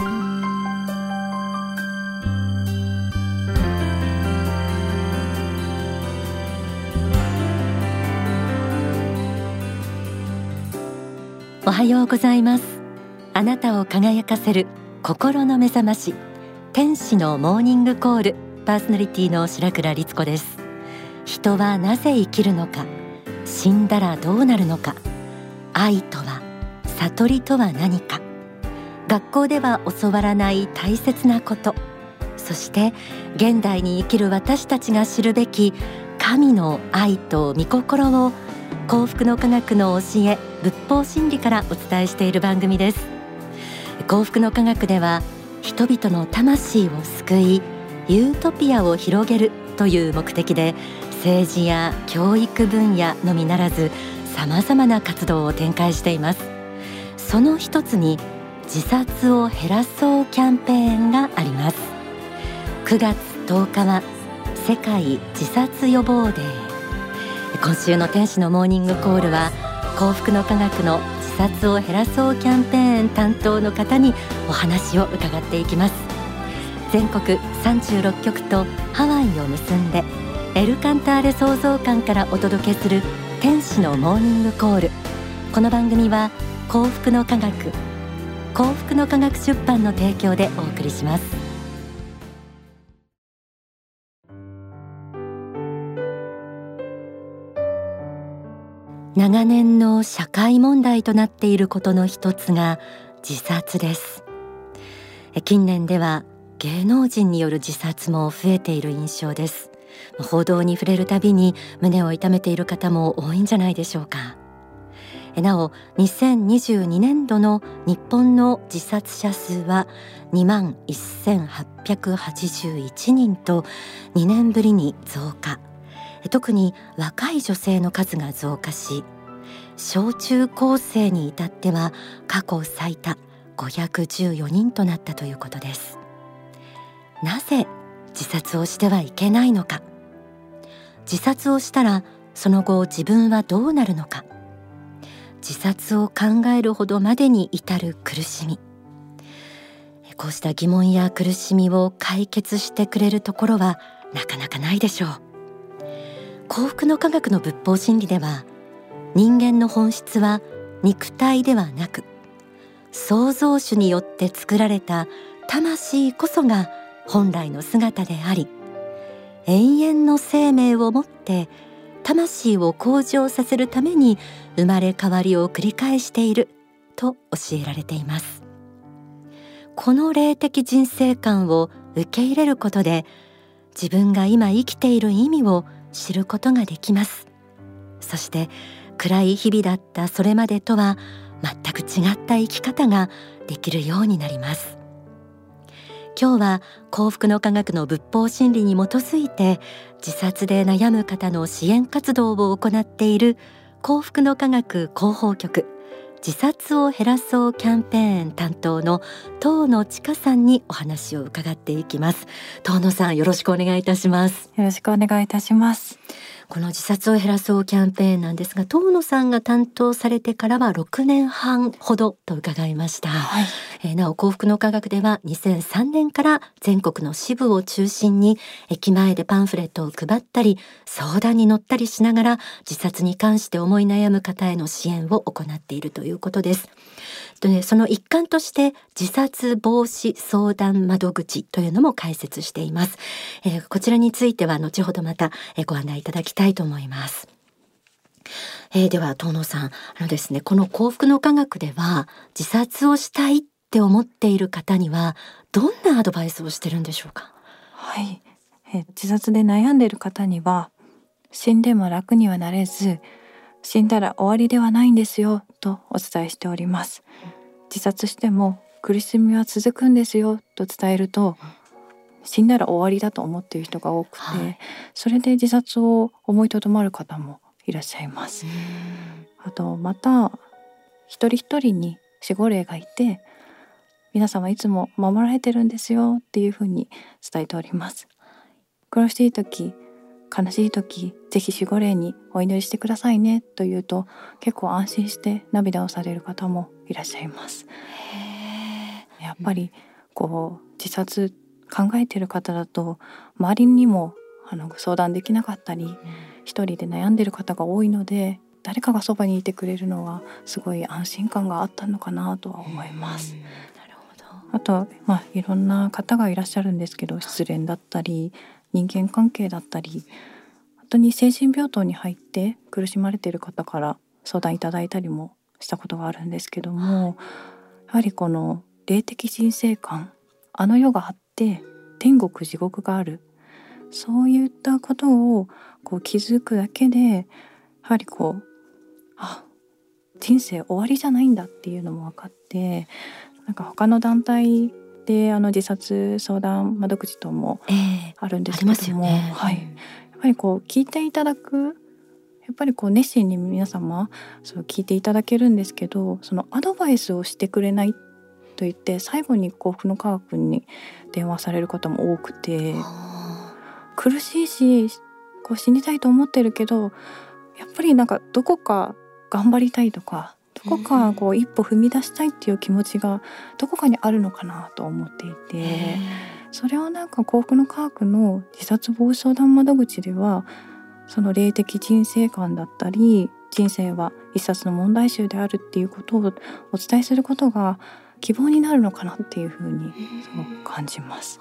おはようございます。あなたを輝かせる心の目覚まし天使のモーニングコールパーソナリティの白倉律子です。人はなぜ生きるのか死んだらどうなるのか愛とは悟りとは何か。学校では教わらない大切なこと。そして現代に生きる私たちが知るべき神の愛と御心を幸福の科学の教え仏法真理からお伝えしている番組です。幸福の科学では人々の魂を救いユートピアを広げるという目的で政治や教育分野のみならず様々な活動を展開しています。その一つに自殺を減らそうキャンペーンがあります。9月10日は世界自殺予防デー。今週の天使のモーニングコールは幸福の科学の自殺を減らそうキャンペーン担当の方にお話を伺っていきます。全国36局とハワイを結んでエルカンターレ創造館からお届けする天使のモーニングコール。この番組は幸福の科学幸福の科学出版の提供でお送りします。長年の社会問題となっていることの一つが自殺です。近年では芸能人による自殺も増えている印象です。報道に触れるたびに胸を痛めている方も多いんじゃないでしょうか。なお2022年度の日本の自殺者数は2万1881人と2年ぶりに増加。特に若い女性の数が増加し小中高生に至っては過去最多514人となったということです。なぜ自殺をしてはいけないのか。自殺をしたらその後自分はどうなるのか。自殺を考えるほどまでに至る苦しみ。こうした疑問や苦しみを解決してくれるところはなかなかないでしょう。幸福の科学の仏法真理では人間の本質は肉体ではなく創造主によって作られた魂こそが本来の姿であり永遠の生命をもって魂を向上させるために生まれ変わりを繰り返していると教えられています。この霊的人生観を受け入れることで自分が今生きている意味を知ることができます。そして暗い日々だったそれまでとは全く違った生き方ができるようになります。今日は幸福の科学の仏法真理に基づいて自殺で悩む方の支援活動を行っている幸福の科学広報局自殺を減らそうキャンペーン担当の東野千佳さんにお話を伺っていきます。東野さんよろしくお願いいたします。よろしくお願いいたします。この自殺を減らそうキャンペーンなんですが東野さんが担当されてからは6年半ほどと伺いました、はい、えー、なお幸福の科学では2003年から全国の支部を中心に駅前でパンフレットを配ったり相談に乗ったりしながら自殺に関して思い悩む方への支援を行っているということです。とね、その一環として自殺防止相談窓口というのも開設しています、えー、こちらについては後ほどまた、えー、ご案内いただきたいと思います。えー、では東野さんあのですねこの幸福の科学では自殺をしたいって思っている方にはどんなアドバイスをしてるんでしょうか？はい、えー、自殺で悩んでいる方には死んでも楽にはなれず死んだら終わりではないんですよとお伝えしております。自殺しても苦しみは続くんですよと伝えると死んだら終わりだと思っている人が多くて、はい、それで自殺を思いとどまる方もいらっしゃいます。あとまた一人一人に守護霊がいて皆様いつも守られてるんですよっていうふうに伝えております。苦しい時悲しい時ぜひ守護霊にお祈りしてくださいねと言うと結構安心して涙をされる方もいらっしゃいます。やっぱりこう自殺考えてる方だと周りにもあの相談できなかったり一人で悩んでる方が多いので誰かがそばにいてくれるのはすごい安心感があったのかなとは思います。あと、まあ、いろんな方がいらっしゃるんですけど失恋だったり人間関係だったり本当に精神病棟に入って苦しまれている方から相談いただいたりもしたことがあるんですけどもやはりこの霊的人生観あの世があって天国地獄がある。そういったことをこう気づくだけでやはりこうあ人生終わりじゃないんだっていうのも分かってなんか他の団体であの自殺相談窓口ともあるんですけども、えーね、はい、やっぱりこう聞いていただくやっぱりこう熱心に皆様そう聞いていただけるんですけどそのアドバイスをしてくれないと言って最後に幸福の科学に電話される方も多くて苦しいしこう死にたいと思ってるけどやっぱりなんかどこか頑張りたいとかどこかこう一歩踏み出したいっていう気持ちがどこかにあるのかなと思っていてそれをなんか幸福の科学の自殺防止相談窓口ではその霊的人生観だったり人生は一冊の問題集であるっていうことをお伝えすることが希望になるのかなっていうふうにすごく感じます。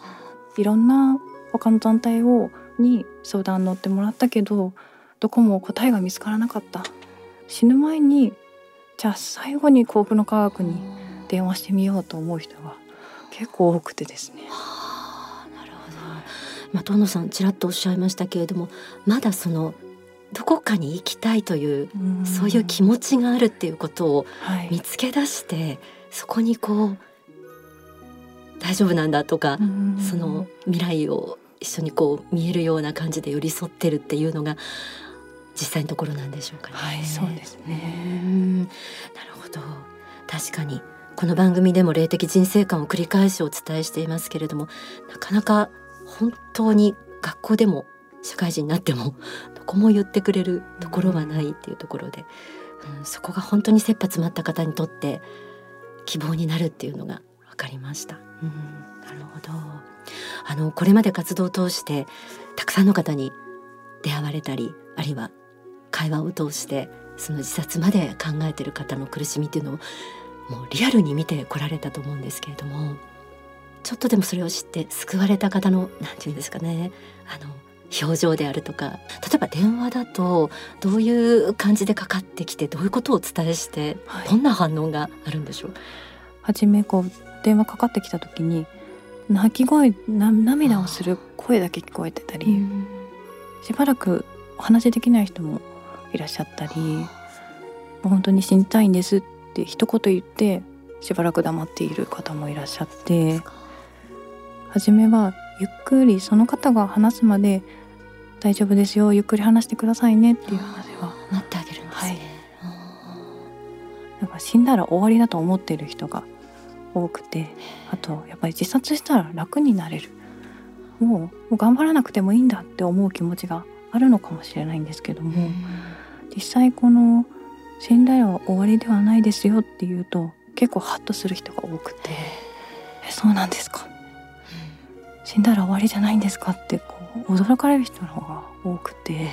いろんな他の団体をに相談乗ってもらったけどどこも答えが見つからなかった死ぬ前にじゃあ最後に幸福の科学に電話してみようと思う人が結構多くてですね。はあ、なるほど。まあ遠野さんちらっとおっしゃいましたけれども、まだそのどこかに行きたいというそういう気持ちがあるっていうことを見つけ出して、はい、そこにこう大丈夫なんだとかその未来を一緒にこう見えるような感じで寄り添ってるっていうのが実際のところなんでしょうかね。はい、そうですね。なるほど。確かにこの番組でも霊的人生観を繰り返しお伝えしていますけれども、なかなか本当に学校でも社会人になってもどこも言ってくれるところはないっていうところで、うん、そこが本当に切羽詰まった方にとって希望になるっていうのが分かりました。うん、なるほど。あのこれまで活動を通してたくさんの方に出会われたりあるいは会話を通してその自殺まで考えてる方の苦しみっていうのをもうリアルに見てこられたと思うんですけれどもちょっとでもそれを知って救われた方の何て言うんですかねあの表情であるとか例えば電話だとどういう感じでかかってきてどういうことをお伝えして、はい、どんな反応があるんでしょう？初めこう電話かかってきた時に泣き声涙をする声だけ聞こえてたりしばらくお話できない人もいらっしゃったり本当に死にたいんですって一言言ってしばらく黙っている方もいらっしゃって初めはゆっくりその方が話すまで大丈夫ですよゆっくり話してくださいねっていう話は。なってあげるんですね、はい、なんか死んだら終わりだと思っている人が多くてあとやっぱり自殺したら楽になれる。もうもう頑張らなくてもいいんだって思う気持ちがあるのかもしれないんですけども、実際この死んだら終わりではないですよっていうと結構ハッとする人が多くて「えそうなんですか、死んだら終わりじゃないんですか?」ってこう驚かれる人の方が多くて。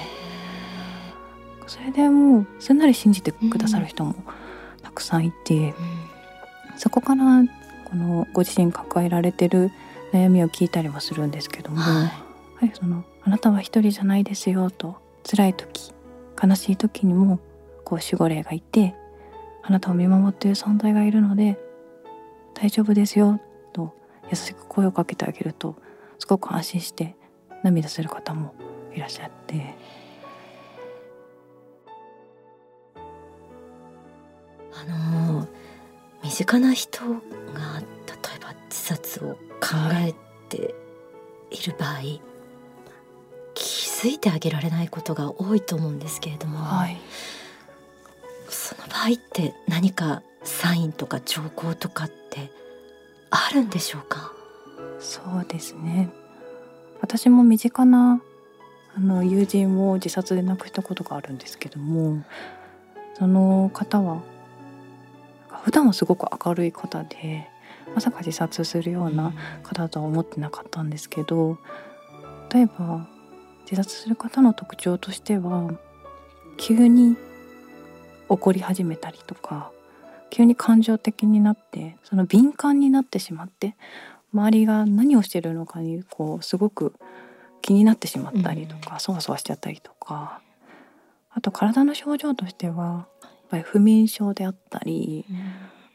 それでもうすんなり信じてくださる人もたくさんいて、そこからこのご自身抱えられてる悩みを聞いたりはするんですけども、はい、やはりそのあなたは一人じゃないですよと辛い時悲しい時にもこう守護霊がいてあなたを見守っている存在がいるので大丈夫ですよと優しく声をかけてあげるとすごく安心して涙する方もいらっしゃって。あの身近な人が例えば自殺を考えている場合、はい。づいてあげられないことが多いと思うんですけれども、はい、その場合って何かサインとか兆候とかってあるんでしょうか？そうですね。私も身近なあの友人を自殺で亡くしたことがあるんですけどもその方は普段はすごく明るい方でまさか自殺するような方とは思ってなかったんですけど例えば自殺する方の特徴としては急に怒り始めたりとか急に感情的になってその敏感になってしまって周りが何をしてるのかにこうすごく気になってしまったりとか、そわそわしちゃったりとか。あと体の症状としてはやっぱり不眠症であったり、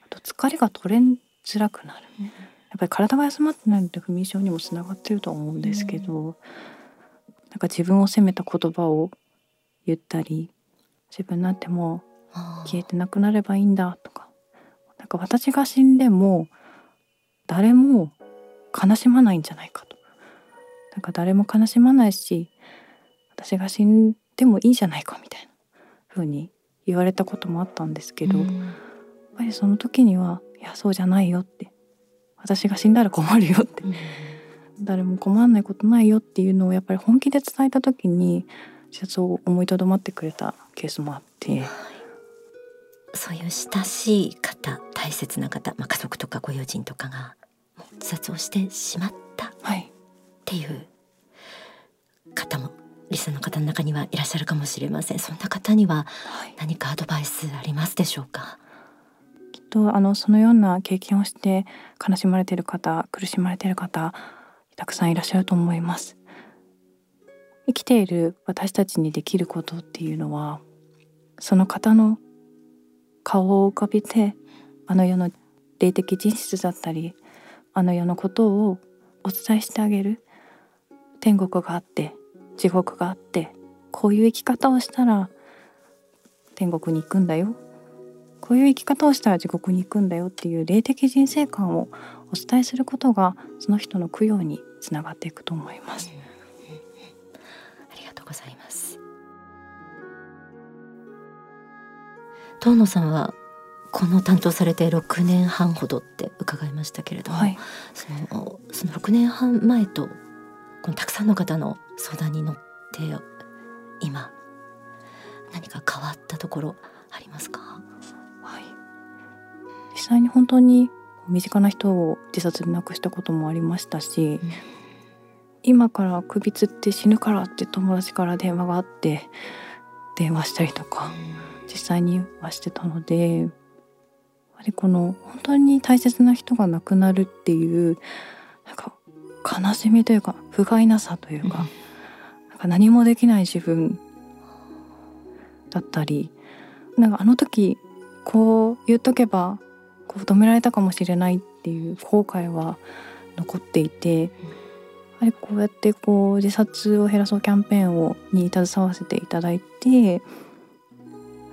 あと疲れが取れづらくなる、やっぱり体が休まってないので不眠症にもつながってると思うんですけど、なんか自分を責めた言葉を言ったり自分なんてもう消えてなくなればいいんだとかなんか私が死んでも誰も悲しまないんじゃないかと。なんか誰も悲しまないし私が死んでもいいじゃないかみたいな風に言われたこともあったんですけど、やっぱりその時にはいやそうじゃないよって。私が死んだら困るよって、誰も困らないことないよっていうのをやっぱり本気で伝えた時に自殺を思いとどまってくれたケースもあって。そういう親しい方大切な方、まあ、家族とかご友人とかが自殺をしてしまった。っていう方もリスナーの方の中にはいらっしゃるかもしれません。そんな方には何かアドバイスありますでしょうか、はい、きっとあのそのような経験をして悲しまれている方苦しまれている方たくさんいらっしゃると思います。生きている私たちにできることっていうのはその方の顔を浮かべてあの世の霊的人質だったりあの世のことをお伝えしてあげる天国があって地獄があってこういう生き方をしたら天国に行くんだよこういう生き方をしたら地獄に行くんだよっていう霊的人生観をお伝えすることがその人の供養につながっていくと思います。ありがとうございます。遠野さんはこの担当されて6年半ほどって伺いましたけれども、はい、そのその6年半前とこのたくさんの方の相談に乗って今何か変わったところありますか、はい、実際に本当に身近な人を自殺で亡くしたこともありましたし、うん、今から首つって死ぬからって友達から電話があって電話したりとか、うん、実際にはしてたのでやはりこの本当に大切な人が亡くなるっていうなんか悲しみというか不甲斐なさというか,、なんか何もできない自分だったりなんかあの時こう言っとけばこう止められたかもしれないっていう後悔は残っていて、やはりこうやってこう自殺を減らそうキャンペーンをに携わせていただいて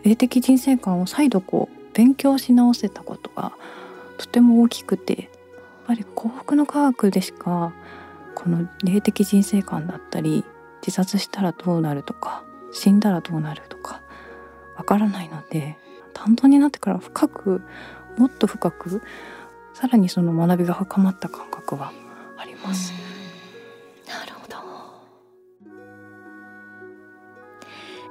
霊的人生観を再度こう勉強し直せたことがとても大きくてやっぱり幸福の科学でしかこの霊的人生観だったり自殺したらどうなるとか死んだらどうなるとかわからないので担当になってから深くもっと深くさらにその学びが深まった感覚はあります。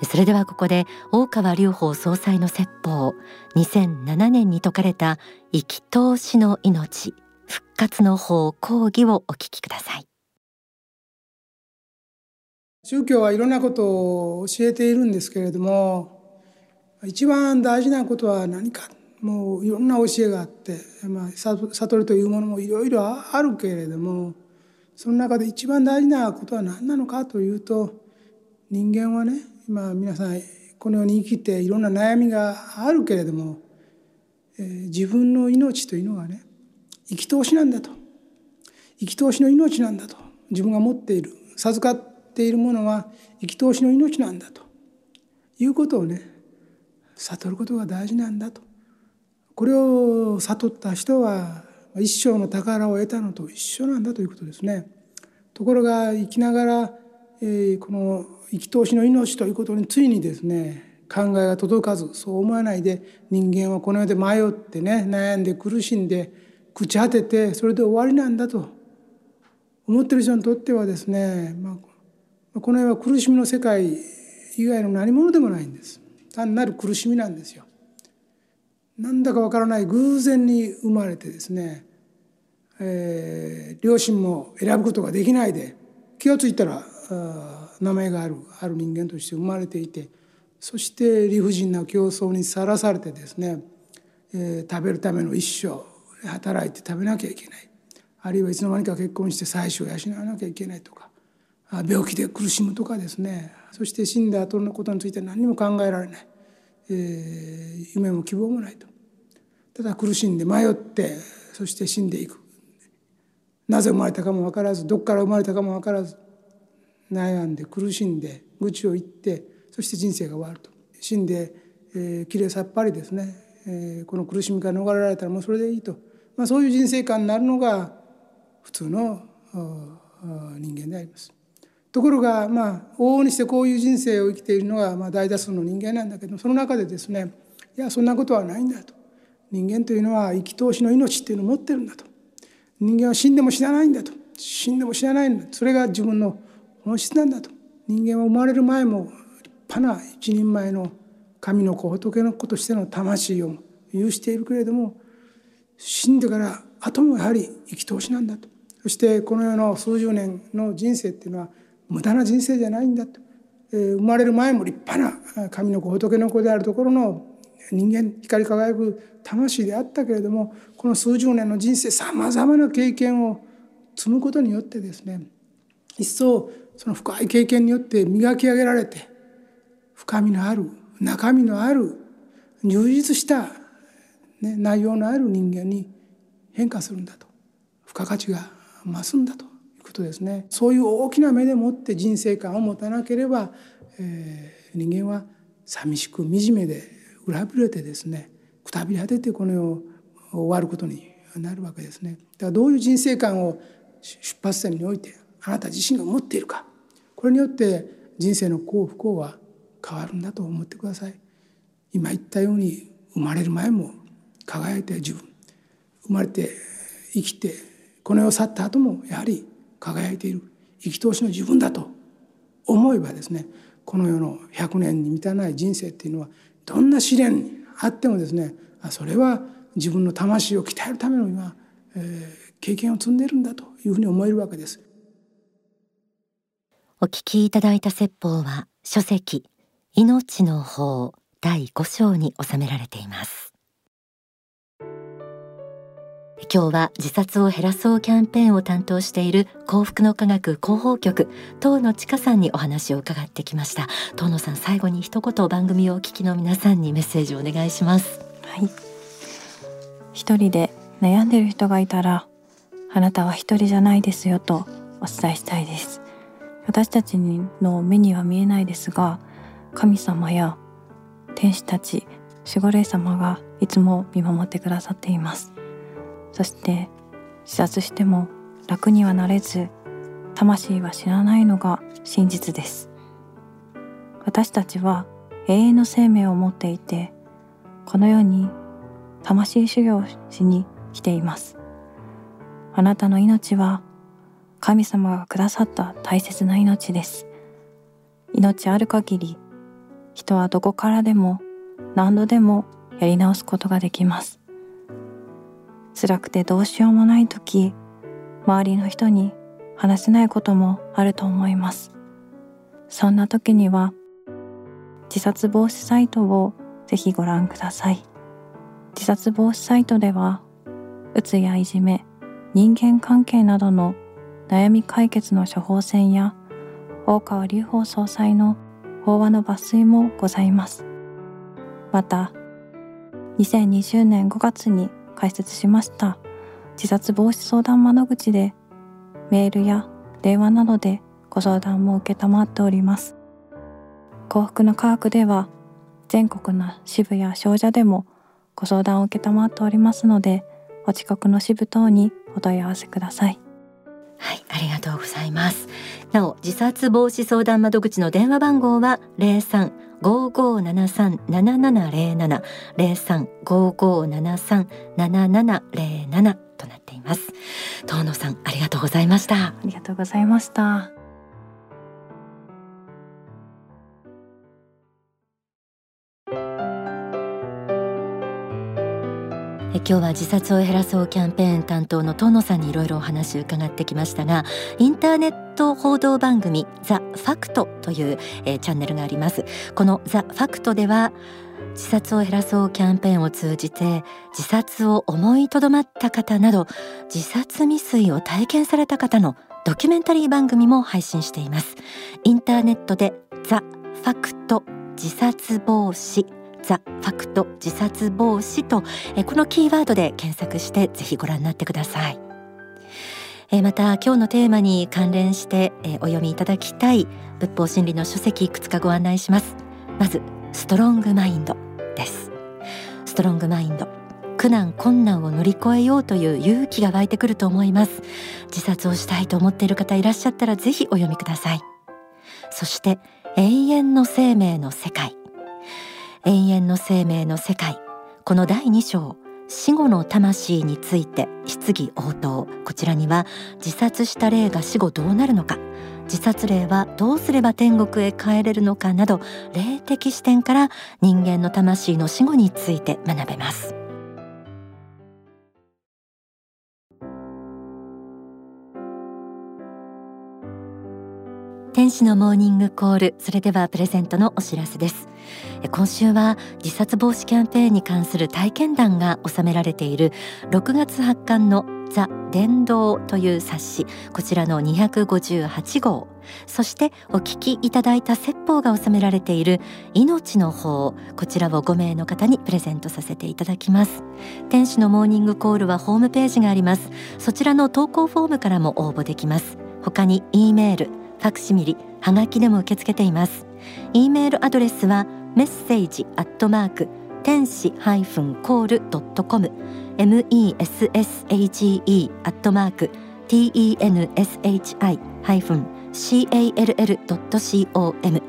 それではここで大川隆法総裁の説法2007年に説かれた生き通しの命復活の法講義をお聞きください。宗教はいろんなことを教えているんですけれども一番大事なことは何かもういろんな教えがあって、まあ、悟りというものもいろいろあるけれどもその中で一番大事なことは何なのかというと人間はね今皆さんこの世に生きていろんな悩みがあるけれども、えー、自分の命というのはね生き通しなんだと。生き通しの命なんだと。自分が持っている授かっているものは生き通しの命なんだと。いうことをね悟ることが大事なんだと。これを悟った人は一生の宝を得たのと一緒なんだということですね。ところが生きながら、えー、この生き通しの命ということについにですね考えが届かずそう思わないで人間はこの世で迷ってね悩んで苦しんで朽ち果ててそれで終わりなんだと思ってる人にとってはですね、まあ、この世は苦しみの世界以外の何者でもないんです単なる苦しみなんですよ。なんだかわからない偶然に生まれてですねえー、両親も選ぶことができないで気が付いたら名前があるある人間として生まれていてそして理不尽な競争にさらされてですね、えー、食べるための一生働いて食べなきゃいけない。あるいはいつの間にか結婚して妻子を養わなきゃいけないとか病気で苦しむとかですね。そして死んだ後のことについて何も考えられない、えー、夢も希望もないと。ただ苦しんで迷ってそして死んでいく。なぜ生まれたかも分からずどこから生まれたかも分からず悩んで苦しんで愚痴を言ってそして人生が終わると。死んで、えー、きれいさっぱりですね、えー、この苦しみから逃れられたらもうそれでいいと、まあ、そういう人生観になるのが普通の人間であります。ところがまあ往々にしてこういう人生を生きているのがまあ大多数の人間なんだけどその中でですねいやそんなことはないんだと。人間というのは生き通しの命っていうのを持ってるんだと。人間は死んでも死なないんだと。死んでも死なないんだそれが自分の本質なんだと。人間は生まれる前も立派な一人前の神の子仏の子としての魂を有しているけれども死んでから後もやはり生き通しなんだと。そしてこの世の数十年の人生っていうのは無駄な人生じゃないんだと、えー、生まれる前も立派な神の子仏の子であるところの人間光り輝く魂であったけれどもこの数十年の人生さまざまな経験を積むことによってですね一層その深い経験によって磨き上げられて深みのある中身のある充実した、ね、内容のある人間に変化するんだと付加価値が増すんだということですねそういう大きな目でもって人生観を持たなければ、えー、人間は寂しく惨めで裏ぶれてですねくたびれ果ててこの世を終わることになるわけですね。だからどういう人生観を出発点においてあなた自身が持っているかこれによって人生の幸不幸は変わるんだと思ってください。今言ったように生まれる前も輝いて自分生まれて生きてこの世を去った後もやはり輝いている生き通しの自分だと思えばですねこの世の100年に満たない人生っていうのはどんな試練にあってもですねそれは自分の魂を鍛えるための今、えー、経験を積んでいるんだというふうに思えるわけです。お聞きいただいた説法は書籍命の法第5章に収められています。今日は自殺を減らそうキャンペーンを担当している幸福の科学広報局東野千佳さんにお話を伺ってきました。東野さん最後に一言番組をお聞きの皆さんにメッセージをお願いします。はい。一人で悩んでる人がいたらあなたは一人じゃないですよとお伝えしたいです。私たちの目には見えないですが神様や天使たち守護霊様がいつも見守ってくださっています。そして自殺しても楽にはなれず魂は死なないのが真実です。私たちは永遠の生命を持っていてこの世に魂修行しに来ています。あなたの命は神様がくださった大切な命です。命ある限り人はどこからでも何度でもやり直すことができます。辛くてどうしようもない時周りの人に話せないこともあると思います。そんな時には自殺防止サイトをぜひご覧ください。自殺防止サイトではうつやいじめ人間関係などの悩み解決の処方箋や大川隆法総裁の法話の抜粋もございます。また2020年5月に開設しました自殺防止相談窓口でメールや電話などでご相談も承っております。幸福の科学では全国の支部や商社でもご相談を承っておりますのでお近くの支部等にお問い合わせください。はい、ありがとうございます。なお自殺防止相談窓口の電話番号は零三五五七三七七零七零三五五七三七七零七となっています。遠野さんありがとうございました。ありがとうございました。今日は自殺を減らそうキャンペーン担当の遠野さんにいろいろお話を伺ってきましたがインターネット報道番組ザ・ファクトという、えー、チャンネルがあります。このザ・ファクトでは自殺を減らそうキャンペーンを通じて自殺を思いとどまった方など自殺未遂を体験された方のドキュメンタリー番組も配信しています。インターネットでザ・ファクト自殺防止ザ・ファクト自殺防止とこのキーワードで検索してぜひご覧になってください。また今日のテーマに関連してお読みいただきたい仏法真理の書籍いくつかご案内します。まずストロングマインドです。ストロングマインド。苦難困難を乗り越えようという勇気が湧いてくると思います。自殺をしたいと思っている方いらっしゃったらぜひお読みください。そして永遠の生命の世界。永遠の生命の世界。この第2章死後の魂について質疑応答。こちらには自殺した霊が死後どうなるのか。自殺霊はどうすれば天国へ帰れるのかなど霊的視点から人間の魂の死後について学べます。天使のモーニングコール。それではプレゼントのお知らせです。今週は自殺防止キャンペーンに関する体験談が収められている。6月発刊のザ・伝道という冊子。こちらの258号。そしてお聞きいただいた説法が収められている命の法。こちらを5名の方にプレゼントさせていただきます。天使のモーニングコールはホームページがあります。そちらの投稿フォームからも応募できます。他に E メール。ファクシミリはがきでも受け付けています。e メールアドレスはメッセージアットマーク天使ハイフンコールドットコム。message アットマーク tenshi ハイフン call ドット com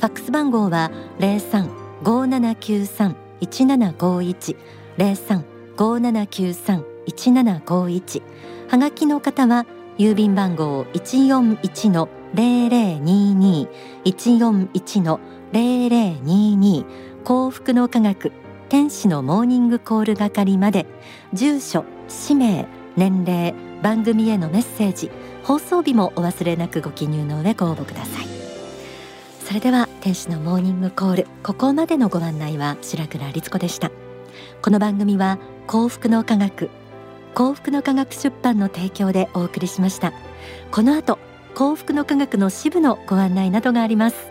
ファックス番号は零三五七九三一七五一。零三五七九三一七五一。はがきの方は郵便番号一四一の0022-141の0022幸福の科学天使のモーニングコール係まで住所氏名年齢番組へのメッセージ放送日もお忘れなくご記入の上ご応募ください。それでは天使のモーニングコールここまでのご案内は白倉律子でした。この番組は幸福の科学幸福の科学出版の提供でお送りしました。この後幸福の科学の支部のご案内などがあります。